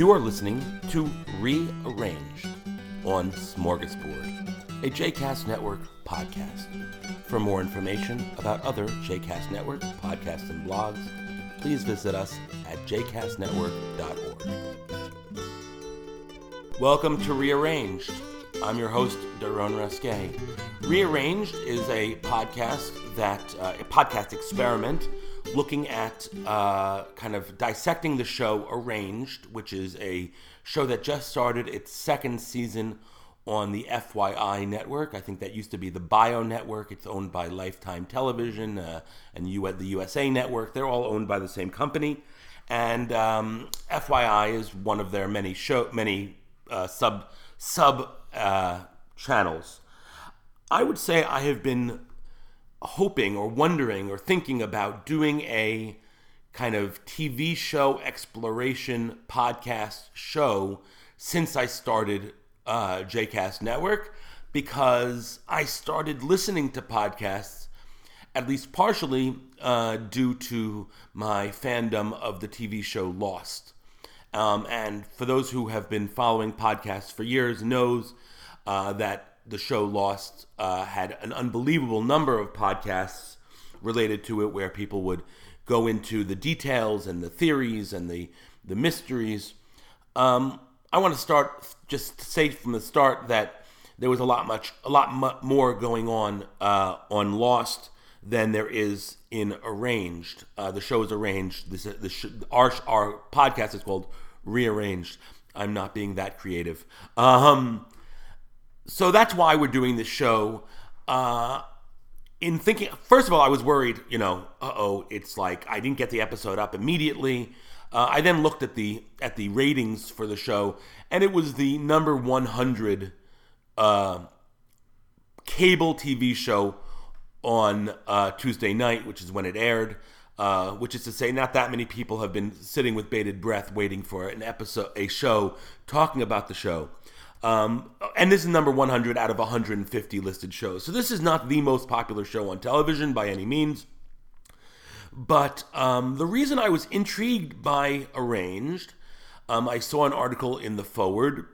You are listening to Rearranged on Smorgasbord, a JCast Network podcast. For more information about other JCast Network podcasts and blogs, please visit us at jcastnetwork.org. Welcome to Rearranged. I'm your host, Daron Rasque. Rearranged is a podcast that, uh, a podcast experiment looking at uh, kind of dissecting the show Arranged, which is a show that just started its second season on the FYI network. I think that used to be the Bio network. It's owned by Lifetime Television uh, and U- the USA network. They're all owned by the same company. And um, FYI is one of their many show many uh, sub sub uh, channels. I would say I have been hoping or wondering or thinking about doing a kind of TV show exploration podcast show since I started uh, JCast Network because I started listening to podcasts at least partially uh, due to my fandom of the TV show Lost. Um, and for those who have been following podcasts for years, knows uh, that the show Lost uh, had an unbelievable number of podcasts related to it, where people would go into the details and the theories and the the mysteries. Um, I want to start just to say from the start that there was a lot much a lot more going on uh, on Lost than there is in Arranged. Uh, the show is arranged. This, this our our podcast is called Rearranged. I'm not being that creative. Um, so that's why we're doing this show. Uh, in thinking, first of all, I was worried, you know, uh oh, it's like I didn't get the episode up immediately. Uh, I then looked at the at the ratings for the show, and it was the number 100 uh, cable TV show on uh, Tuesday night, which is when it aired. Uh, which is to say, not that many people have been sitting with bated breath waiting for an episode, a show talking about the show. Um, and this is number 100 out of 150 listed shows. So this is not the most popular show on television by any means. But um, the reason I was intrigued by Arranged, um, I saw an article in the forward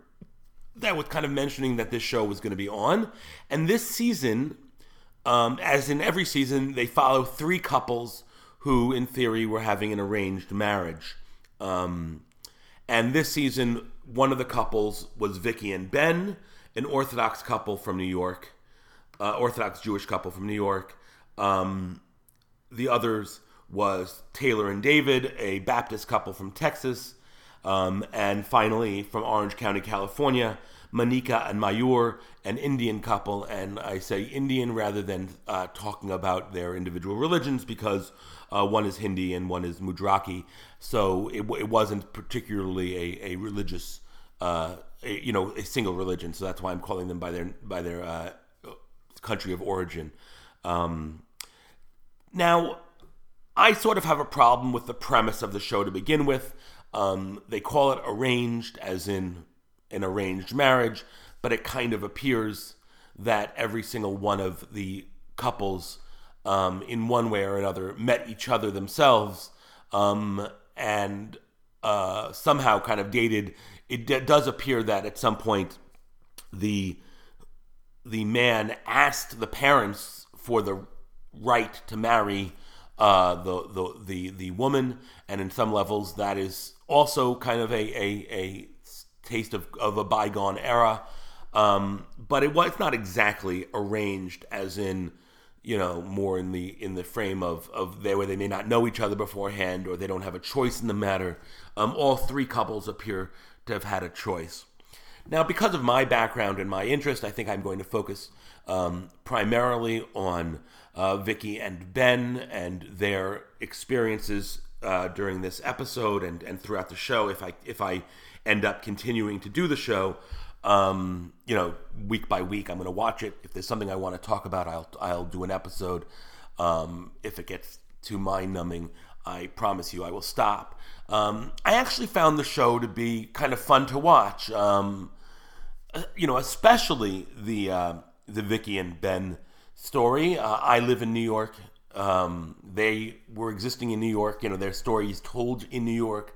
that was kind of mentioning that this show was going to be on. And this season, um, as in every season, they follow three couples who, in theory, were having an arranged marriage. Um, and this season, one of the couples was Vicky and Ben, an Orthodox couple from New York, uh, Orthodox Jewish couple from New York. Um, the others was Taylor and David, a Baptist couple from Texas. Um, and finally, from Orange County, California, Manika and Mayur, an Indian couple. And I say Indian rather than uh, talking about their individual religions because uh, one is Hindi and one is Mudraki. So it, it wasn't particularly a, a religious, uh, a, you know, a single religion. So that's why I'm calling them by their by their uh, country of origin. Um, now, I sort of have a problem with the premise of the show to begin with. Um, they call it arranged, as in an arranged marriage, but it kind of appears that every single one of the couples, um, in one way or another, met each other themselves um, and uh, somehow kind of dated. It d- does appear that at some point the the man asked the parents for the right to marry uh, the, the the the woman, and in some levels that is also kind of a a, a taste of, of a bygone era. Um, but it was not exactly arranged as in you know more in the in the frame of of they where they may not know each other beforehand or they don't have a choice in the matter. Um, all three couples appear to have had a choice. Now, because of my background and my interest, I think I'm going to focus um, primarily on uh, Vicky and Ben and their experiences uh, during this episode and, and throughout the show. If I if I end up continuing to do the show, um, you know, week by week, I'm going to watch it. If there's something I want to talk about, I'll I'll do an episode. Um, if it gets too mind numbing, I promise you I will stop. Um, I actually found the show to be kind of fun to watch. Um, uh, you know, especially the uh, the Vicky and Ben story. Uh, I live in New York. Um, they were existing in New York. You know, their story is told in New York.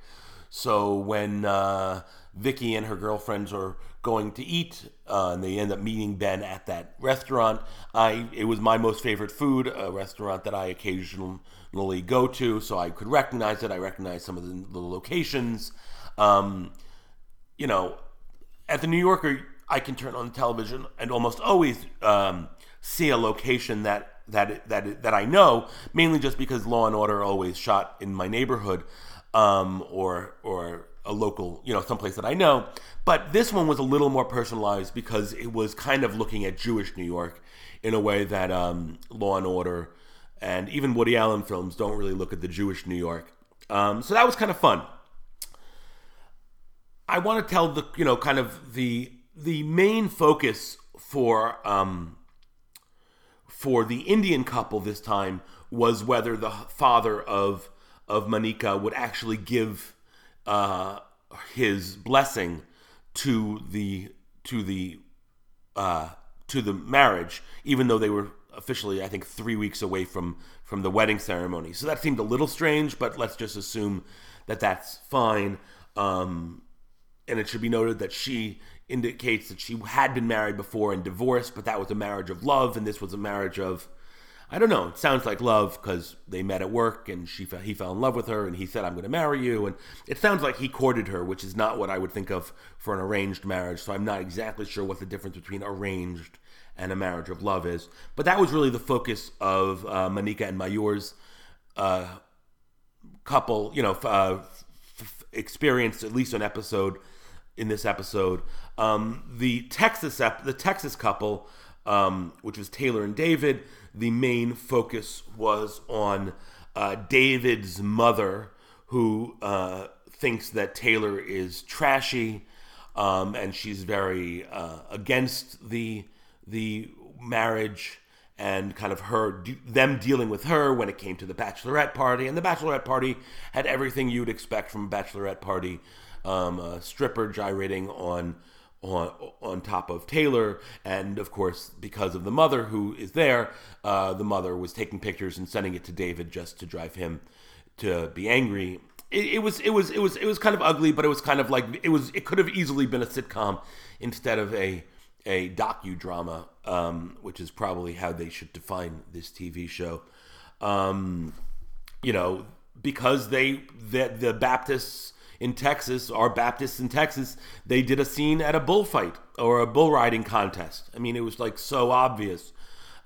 So when uh, Vicky and her girlfriends are going to eat, uh, and they end up meeting Ben at that restaurant. I it was my most favorite food, a restaurant that I occasionally go to, so I could recognize it. I recognize some of the, the locations. Um, you know, at the New Yorker, I can turn on the television and almost always um, see a location that that that that I know, mainly just because Law and Order always shot in my neighborhood, um, or or a local, you know, someplace that I know. But this one was a little more personalized because it was kind of looking at Jewish New York in a way that um, Law and Order and even Woody Allen films don't really look at the Jewish New York. Um, so that was kind of fun. I want to tell the you know kind of the the main focus for um, for the Indian couple this time was whether the father of of Manika would actually give uh, his blessing to the to the uh, to the marriage, even though they were officially, I think, three weeks away from from the wedding ceremony. So that seemed a little strange, but let's just assume that that's fine. Um, and it should be noted that she indicates that she had been married before and divorced, but that was a marriage of love, and this was a marriage of I don't know. It sounds like love because they met at work and she he fell in love with her and he said, "I'm going to marry you." And it sounds like he courted her, which is not what I would think of for an arranged marriage. So I'm not exactly sure what the difference between arranged and a marriage of love is. But that was really the focus of uh, Manika and Mayur's uh, couple. You know, uh, f- experienced at least an episode in this episode. Um, the Texas ep- the Texas couple, um, which was Taylor and David. The main focus was on uh, David's mother, who uh, thinks that Taylor is trashy, um, and she's very uh, against the the marriage and kind of her them dealing with her when it came to the bachelorette party. And the bachelorette party had everything you'd expect from a bachelorette party um, a stripper gyrating on on on top of Taylor, and of course, because of the mother who is there, uh, the mother was taking pictures and sending it to David just to drive him to be angry. It, it, was it was it was it was kind of ugly, but it was kind of like it was it could have easily been a sitcom instead of a a docudrama, um, which is probably how they should define this TV show. Um, you know, because they the the Baptists in Texas, our Baptists in Texas, they did a scene at a bullfight or a bull riding contest. I mean, it was like so obvious.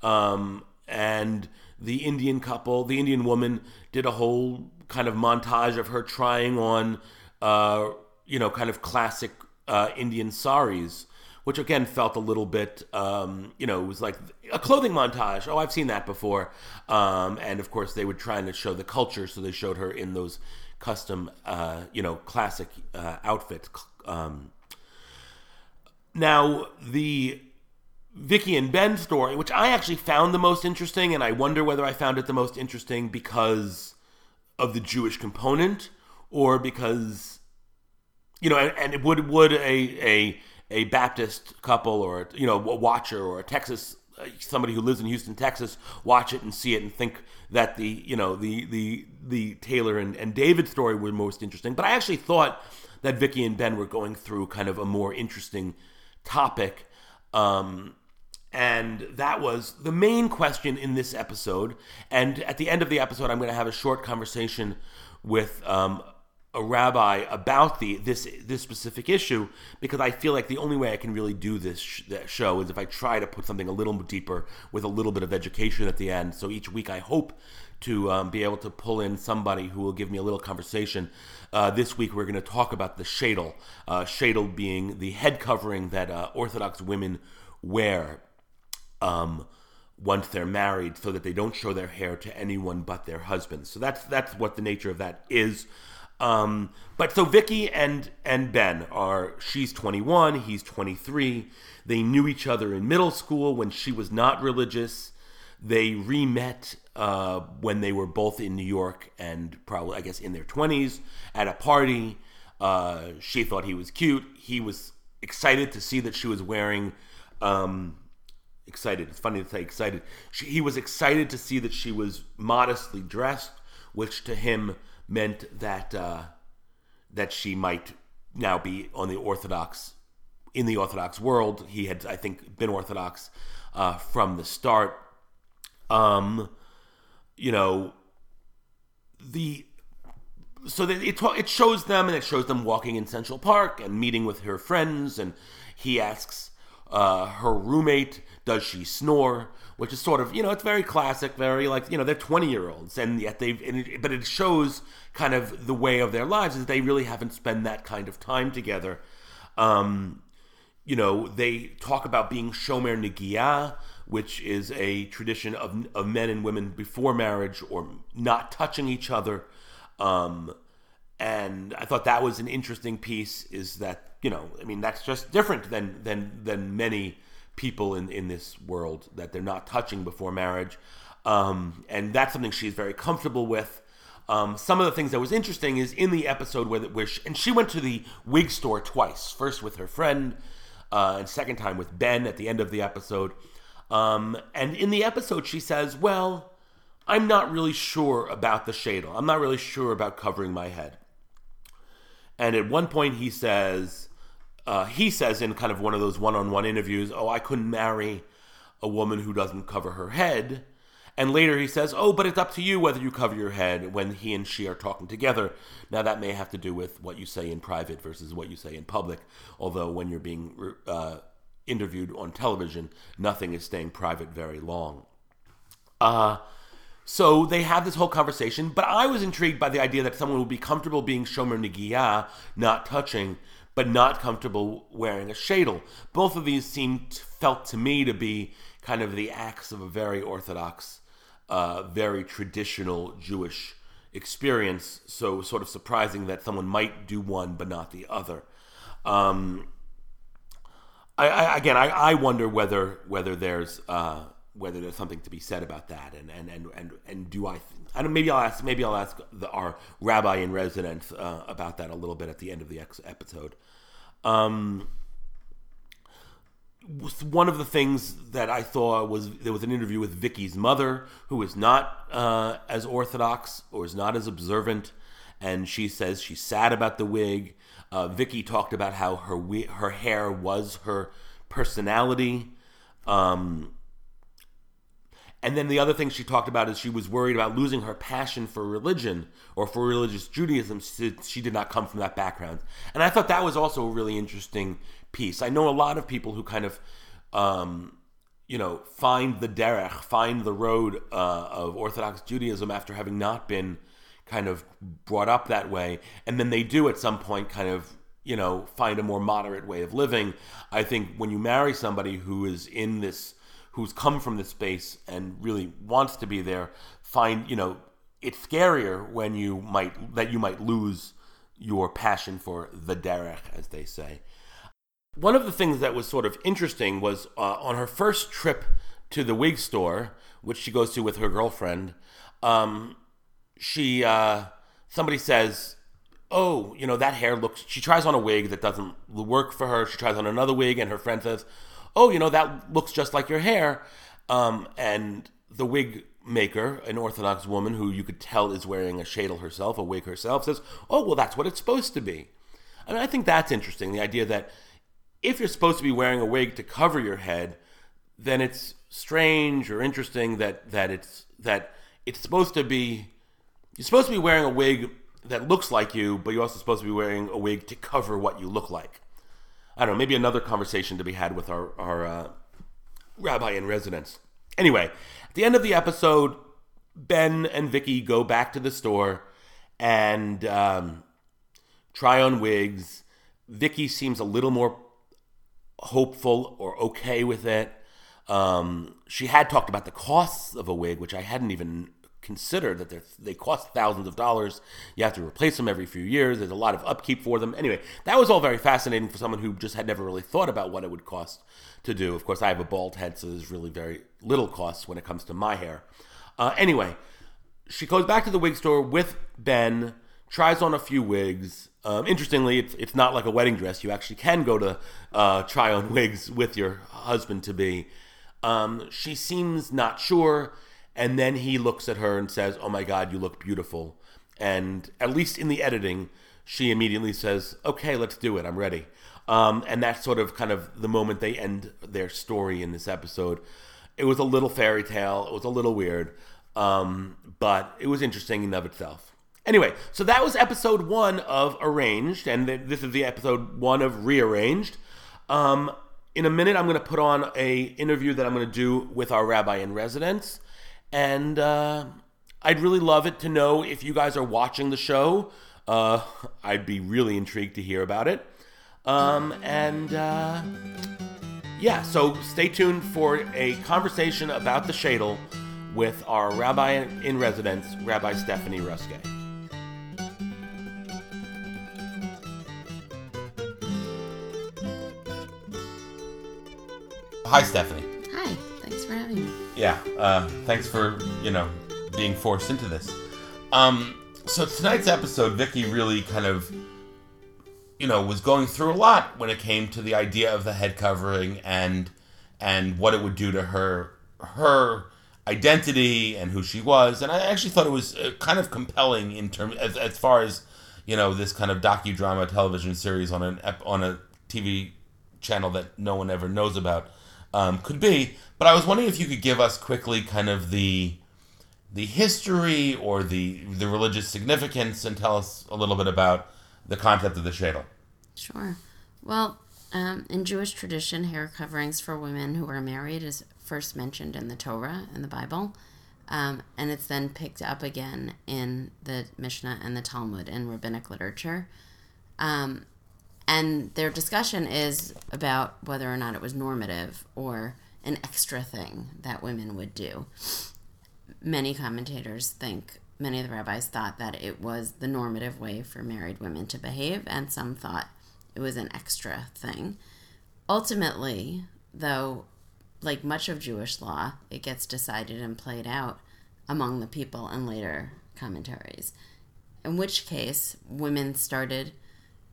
Um, and the Indian couple, the Indian woman, did a whole kind of montage of her trying on, uh, you know, kind of classic uh, Indian saris, which again felt a little bit, um, you know, it was like a clothing montage. Oh, I've seen that before. Um, and of course, they were trying to show the culture, so they showed her in those custom, uh, you know, classic uh, outfit. Um, now, the Vicky and Ben story, which I actually found the most interesting, and I wonder whether I found it the most interesting because of the Jewish component or because, you know, and, and would would a a a Baptist couple or you know a watcher or a Texas somebody who lives in Houston, Texas, watch it and see it and think that the you know the the the Taylor and, and David story were most interesting. But I actually thought that Vicky and Ben were going through kind of a more interesting topic. Um, and that was the main question in this episode. And at the end of the episode, I'm going to have a short conversation with um, a rabbi about the this this specific issue because I feel like the only way I can really do this sh- show is if I try to put something a little deeper with a little bit of education at the end. So each week I hope to um, be able to pull in somebody who will give me a little conversation. Uh, this week we're going to talk about the sheitel, uh, sheitel being the head covering that uh, Orthodox women wear. Um, once they're married, so that they don't show their hair to anyone but their husbands. So that's that's what the nature of that is. Um, but so Vicky and and Ben are she's 21, he's 23. They knew each other in middle school when she was not religious. They re-met uh, when they were both in New York and probably I guess in their 20s at a party. Uh, she thought he was cute. He was excited to see that she was wearing. Um, excited. It's funny to say excited. She, he was excited to see that she was modestly dressed, which to him meant that uh, that she might now be on the Orthodox in the Orthodox world. He had, I think, been Orthodox uh, from the start. Um, you know, the so that it it shows them and it shows them walking in Central Park and meeting with her friends, and he asks uh, her roommate, "Does she snore?" Which is sort of you know it's very classic, very like you know they're twenty year olds, and yet they've it, but it shows kind of the way of their lives is they really haven't spent that kind of time together. Um, you know, they talk about being shomer negiah, which is a tradition of, of men and women before marriage or not touching each other. Um, and I thought that was an interesting piece. Is that you know, I mean, that's just different than than than many people in in this world that they're not touching before marriage, um, and that's something she's very comfortable with. Um, some of the things that was interesting is in the episode where, where she, and she went to the wig store twice. First with her friend, uh, and second time with Ben at the end of the episode. Um, and in the episode, she says, "Well, I'm not really sure about the sheitel. I'm not really sure about covering my head." And at one point, he says, uh, he says in kind of one of those one-on-one interviews, "Oh, I couldn't marry a woman who doesn't cover her head." And later he says, "Oh, but it's up to you whether you cover your head when he and she are talking together." Now that may have to do with what you say in private versus what you say in public. Although when you're being uh, interviewed on television, nothing is staying private very long. Uh, so they have this whole conversation, but I was intrigued by the idea that someone would be comfortable being shomer negiah, not touching, but not comfortable wearing a sheitel. Both of these seemed felt to me to be kind of the acts of a very orthodox uh, very traditional Jewish experience. So, sort of surprising that someone might do one but not the other. Um, I, I, again, I, I wonder whether whether there's uh, whether there's something to be said about that, and and and and, and do I? I don't. Maybe I'll ask. Maybe I'll ask the, our rabbi in residence uh, about that a little bit at the end of the ex- episode. Um, one of the things that I thought was there was an interview with Vicky's mother, who is not uh, as orthodox or is not as observant, and she says she's sad about the wig. Uh, Vicky talked about how her her hair was her personality. Um, and then the other thing she talked about is she was worried about losing her passion for religion or for religious Judaism. She, she did not come from that background. And I thought that was also a really interesting piece. I know a lot of people who kind of, um, you know, find the derech, find the road uh, of Orthodox Judaism after having not been kind of brought up that way, and then they do at some point kind of, you know, find a more moderate way of living. I think when you marry somebody who is in this, who's come from this space and really wants to be there, find, you know, it's scarier when you might that you might lose your passion for the derech, as they say. One of the things that was sort of interesting was uh, on her first trip to the wig store, which she goes to with her girlfriend. Um, she uh, somebody says, "Oh, you know that hair looks." She tries on a wig that doesn't work for her. She tries on another wig, and her friend says, "Oh, you know that looks just like your hair." Um, and the wig maker, an Orthodox woman who you could tell is wearing a sheitel herself, a wig herself, says, "Oh, well, that's what it's supposed to be." I mean, I think that's interesting. The idea that if you're supposed to be wearing a wig to cover your head, then it's strange or interesting that that it's that it's supposed to be you're supposed to be wearing a wig that looks like you, but you're also supposed to be wearing a wig to cover what you look like. I don't know, maybe another conversation to be had with our, our uh, rabbi in residence. Anyway, at the end of the episode, Ben and Vicky go back to the store and um, try on wigs. Vicky seems a little more hopeful or okay with it. Um, she had talked about the costs of a wig, which I hadn't even considered that they cost thousands of dollars. You have to replace them every few years. There's a lot of upkeep for them. Anyway, that was all very fascinating for someone who just had never really thought about what it would cost to do. Of course, I have a bald head, so there's really very little cost when it comes to my hair. Uh, anyway, she goes back to the wig store with Ben, tries on a few wigs, um, interestingly, it's, it's not like a wedding dress. You actually can go to uh, try on wigs with your husband to be. Um, she seems not sure, and then he looks at her and says, "Oh my God, you look beautiful." And at least in the editing, she immediately says, "Okay, let's do it. I'm ready." Um, and that's sort of kind of the moment they end their story in this episode. It was a little fairy tale. It was a little weird, um, but it was interesting in of itself. Anyway, so that was episode one of Arranged, and this is the episode one of Rearranged. Um, in a minute, I'm going to put on a interview that I'm going to do with our rabbi in residence, and uh, I'd really love it to know if you guys are watching the show. Uh, I'd be really intrigued to hear about it. Um, and uh, yeah, so stay tuned for a conversation about the sheitel with our rabbi in residence, Rabbi Stephanie Ruskay. Hi, Stephanie. Yeah. Uh, thanks for you know being forced into this. Um, so tonight's episode, Vicky really kind of you know, was going through a lot when it came to the idea of the head covering and and what it would do to her her identity and who she was. And I actually thought it was uh, kind of compelling in terms as, as far as you know this kind of docudrama television series on an on a TV channel that no one ever knows about um, could be. But I was wondering if you could give us quickly kind of the the history or the the religious significance and tell us a little bit about the concept of the sheitel. Sure. Well, um, in Jewish tradition, hair coverings for women who are married is first mentioned in the Torah in the Bible, um, and it's then picked up again in the Mishnah and the Talmud in rabbinic literature. Um, and their discussion is about whether or not it was normative or an extra thing that women would do. Many commentators think many of the rabbis thought that it was the normative way for married women to behave, and some thought it was an extra thing. Ultimately, though, like much of Jewish law, it gets decided and played out among the people in later commentaries. In which case, women started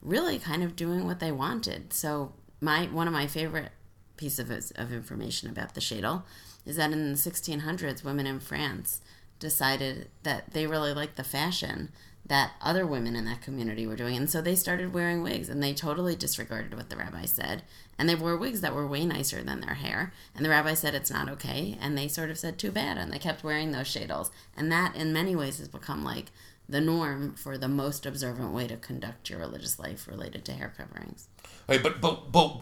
really kind of doing what they wanted. So, my one of my favorite pieces of, of information about the sheitel is that in the 1600s, women in France decided that they really liked the fashion that other women in that community were doing. And so they started wearing wigs and they totally disregarded what the rabbi said. And they wore wigs that were way nicer than their hair. And the rabbi said it's not okay. And they sort of said too bad. And they kept wearing those sheitels. And that, in many ways, has become like the norm for the most observant way to conduct your religious life related to hair coverings. Right, but but but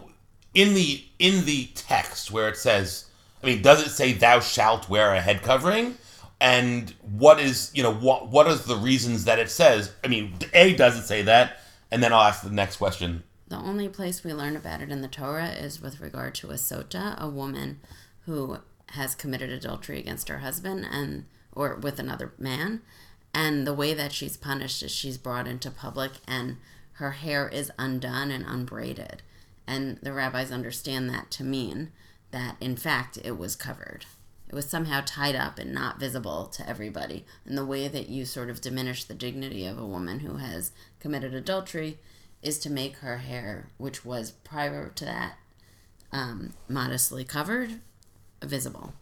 in the in the text where it says, I mean, does it say thou shalt wear a head covering? and what is you know what what is the reasons that it says i mean a doesn't say that and then i'll ask the next question the only place we learn about it in the torah is with regard to a sota a woman who has committed adultery against her husband and or with another man and the way that she's punished is she's brought into public and her hair is undone and unbraided and the rabbis understand that to mean that in fact it was covered it was somehow tied up and not visible to everybody. And the way that you sort of diminish the dignity of a woman who has committed adultery is to make her hair, which was prior to that um, modestly covered, visible.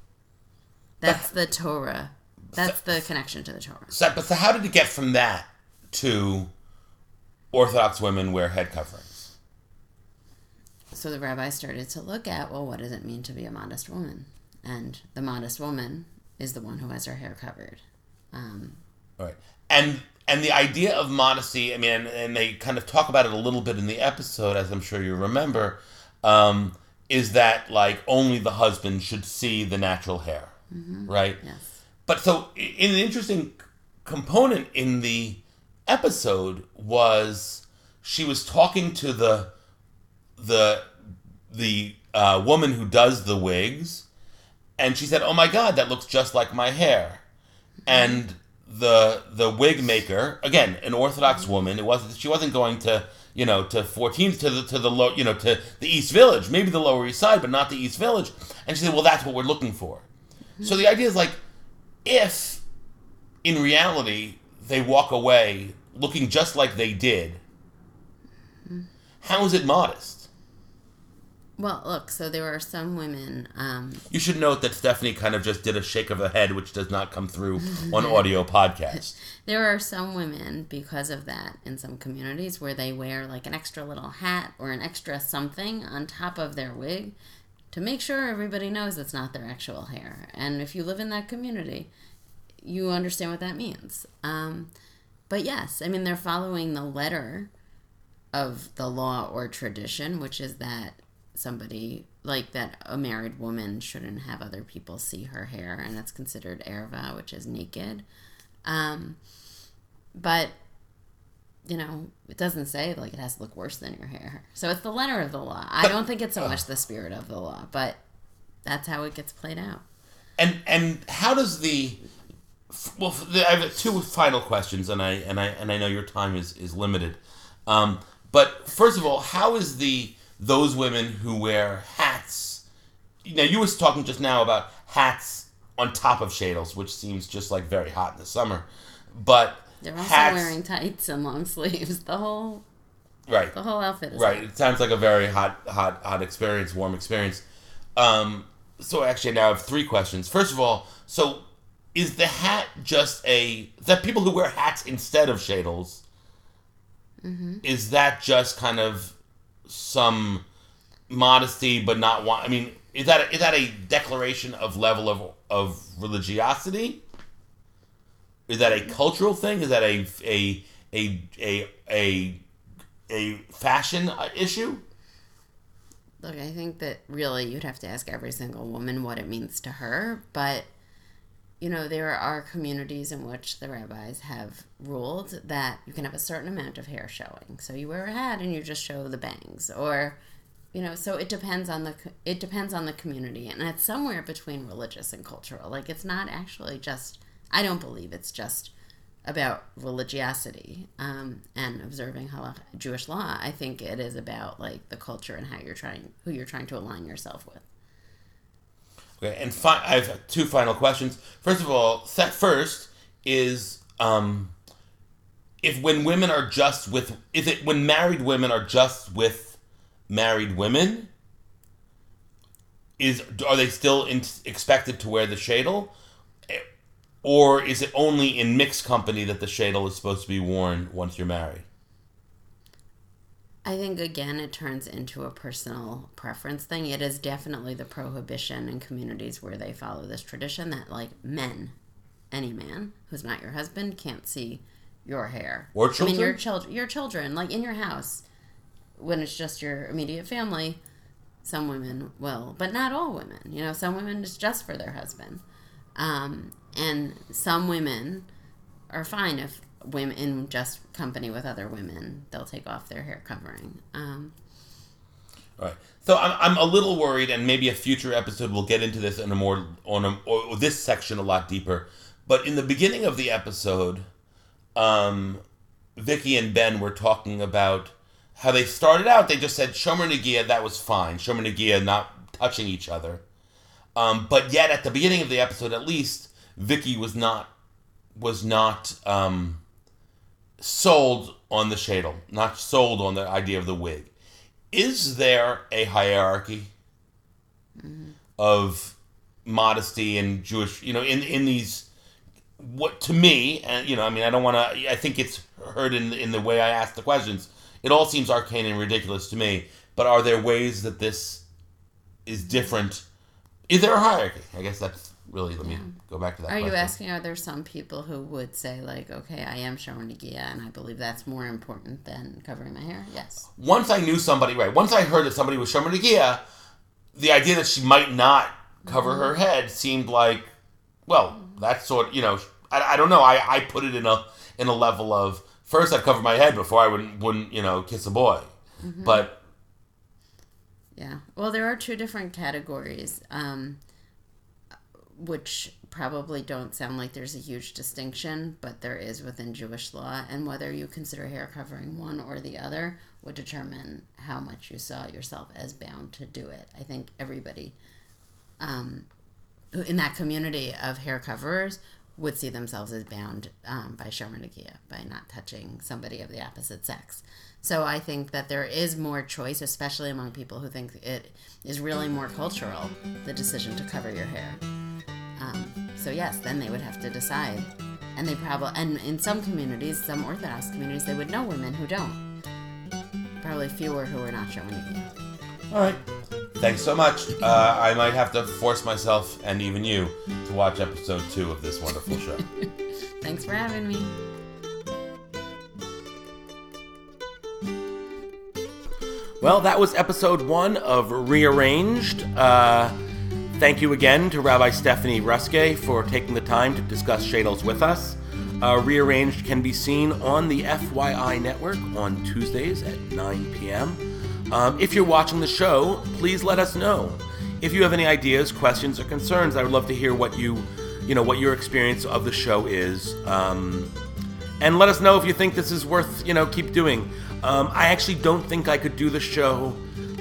That's the Torah. That's the connection to the Torah. So, but so how did it get from that to Orthodox women wear head coverings? So the rabbi started to look at, well, what does it mean to be a modest woman? and the modest woman is the one who has her hair covered. Um, right, and and the idea of modesty. I mean, and, and, they kind of talk about it a little bit in the episode, as I'm sure you remember. Um, is that like only the husband should see the natural hair, mm-hmm. right? Yes. But so, in an interesting component in the episode was she was talking to the the the uh, woman who does the wigs and she said, "Oh my God, that looks just like my hair." And the the wig maker, again, an Orthodox woman, it wasn't she wasn't going to you know to 14th to the to the low you know to the East Village, maybe the Lower East Side, but not the East Village. And she said, "Well, that's what we're looking for." So the idea is like, if in reality they walk away looking just like they did, how is it modest? Well, look, so there are some women. Um, You should note that Stephanie kind of just did a shake of the head, which does not come through on audio podcast. there are some women, because of that, in some communities where they wear like an extra little hat or an extra something on top of their wig to make sure everybody knows it's not their actual hair. And if you live in that community, you understand what that means. Um, but yes, I mean, they're following the letter of the law or tradition, which is that somebody like that a married woman shouldn't have other people see her hair, and it's considered erva, which is naked. Um, but you know, it doesn't say like it has to look worse than your hair. So it's the letter of the law. I don't think it's so much the spirit of the law, but that's how it gets played out. And and how does the well? I have two final questions, and I and I and I know your time is is limited. Um, but first of all, how is the those women who wear hats? Now you was talking just now about hats on top of sheitels, which seems just like very hot in the summer. But They're also hats, wearing tights and long sleeves. The whole right, the whole outfit is right. It sounds like a very hot, hot, hot experience, warm experience. Um, so actually, now I have three questions. First of all, so is the hat just a that people who wear hats instead of sheitels? Is that just kind of some modesty, but not want? I mean, is that a, is that a declaration of level of of religiosity? Is that a cultural thing? Is that a a a a a, a fashion issue? Look, I think that really you'd have to ask every single woman what it means to her, but you know, there are communities in which the rabbis have ruled that you can have a certain amount of hair showing. So you wear a hat and you just show the bangs or you know, so it depends on the it depends on the community and it's somewhere between religious and cultural. Like it's not actually just I don't believe it's just about religiosity um, and observing halakha, Jewish law. I think it is about like the culture and how you're trying, who you're trying to align yourself with. Okay, and fi- I have two final questions. First of all, set first is um, if when women are just with, is it when married women are just with married women? Is are they still in, expected to wear the sheitel, or is it only in mixed company that the shadel is supposed to be worn once you're married? I think again it turns into a personal preference thing. It is definitely the prohibition in communities where they follow this tradition that like men, any man who's not your husband can't see your hair Or I mean your children? children, your children, like in your house, when it's just your immediate family. Some women will, but not all women. You know, some women it's just for their husband, um, and some women are fine if women in just company with other women they'll take off their hair covering. Um, All right. So I'm, I'm a little worried, and maybe a future episode will get into this in a more on a, or this section a lot deeper. But in the beginning of the episode, um, Vicky and Ben were talking about how they started out. They just said Shomer Negiah, that was fine. Shomer Negiah not touching each other. Um, but yet at the beginning of the episode, at least Vicky was not was not um, sold on the sheitel, not sold on the idea of the wig. Is there a hierarchy of modesty and Jewish, you know, in in these what to me, and you know, I mean, I don't want to. I think it's heard in in the way I ask the questions. It all seems arcane and ridiculous to me. But are there ways that this is different? Is there a hierarchy? I guess that's really. Let me go back to that. are you question. asking? Are there some people who would say like, okay, I am showing Negiah, and I believe that's more important than covering my hair? Yes. once I knew somebody, right? Once I heard that somebody was Shomer Negiah, the idea that she might not cover her mm-hmm. head seemed like, well, mm-hmm. that's sort. You know, I, I don't know. I, I put it in a in a level of first I'd cover my head before I wouldn't wouldn't you know kiss a boy, mm-hmm. but Yeah. Well, there are two different categories, um, which probably don't sound like there's a huge distinction, but there is within Jewish law. And whether you consider hair covering one or the other would determine how much you saw yourself as bound to do it. I think everybody um, in that community of hair coverers would see themselves as bound um, by Shomer Negiah, by not touching somebody of the opposite sex. So I think that there is more choice, especially among people who think it is really more cultural, the decision to cover your hair. Um, so yes, then they would have to decide. And they probably, and in some communities, some Orthodox communities, they would know women who don't. Probably fewer who are not showing it. All right. Thanks so much. Uh, I might have to force myself and even you to watch episode two of this wonderful show. Thanks for having me. Well, that was episode one of Rearranged. Uh, thank you again to Rabbi Stephanie Ruskay for taking the time to discuss sheitels with us. Uh, Rearranged can be seen on the FYI network on Tuesdays at 9 p.m. Um, if you're watching the show, please let us know. If you have any ideas, questions, or concerns, I would love to hear what you, you know, what your experience of the show is. Um, and let us know if you think this is worth, you know, keep doing. Um, I actually don't think I could do the show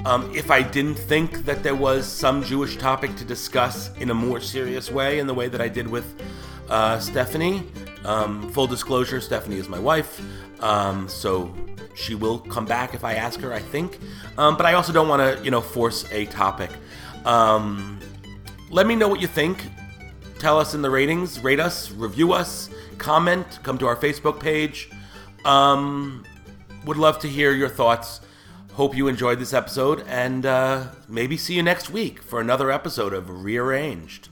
um, if I didn't think that there was some Jewish topic to discuss in a more serious way, in the way that I did with uh, Stephanie. Um, full disclosure: Stephanie is my wife, um, so she will come back if I ask her. I think, um, but I also don't want to, you know, force a topic. Um, let me know what you think. Tell us in the ratings, rate us, review us, comment, come to our Facebook page. Um, would love to hear your thoughts. Hope you enjoyed this episode, and uh, maybe see you next week for another episode of Rearranged.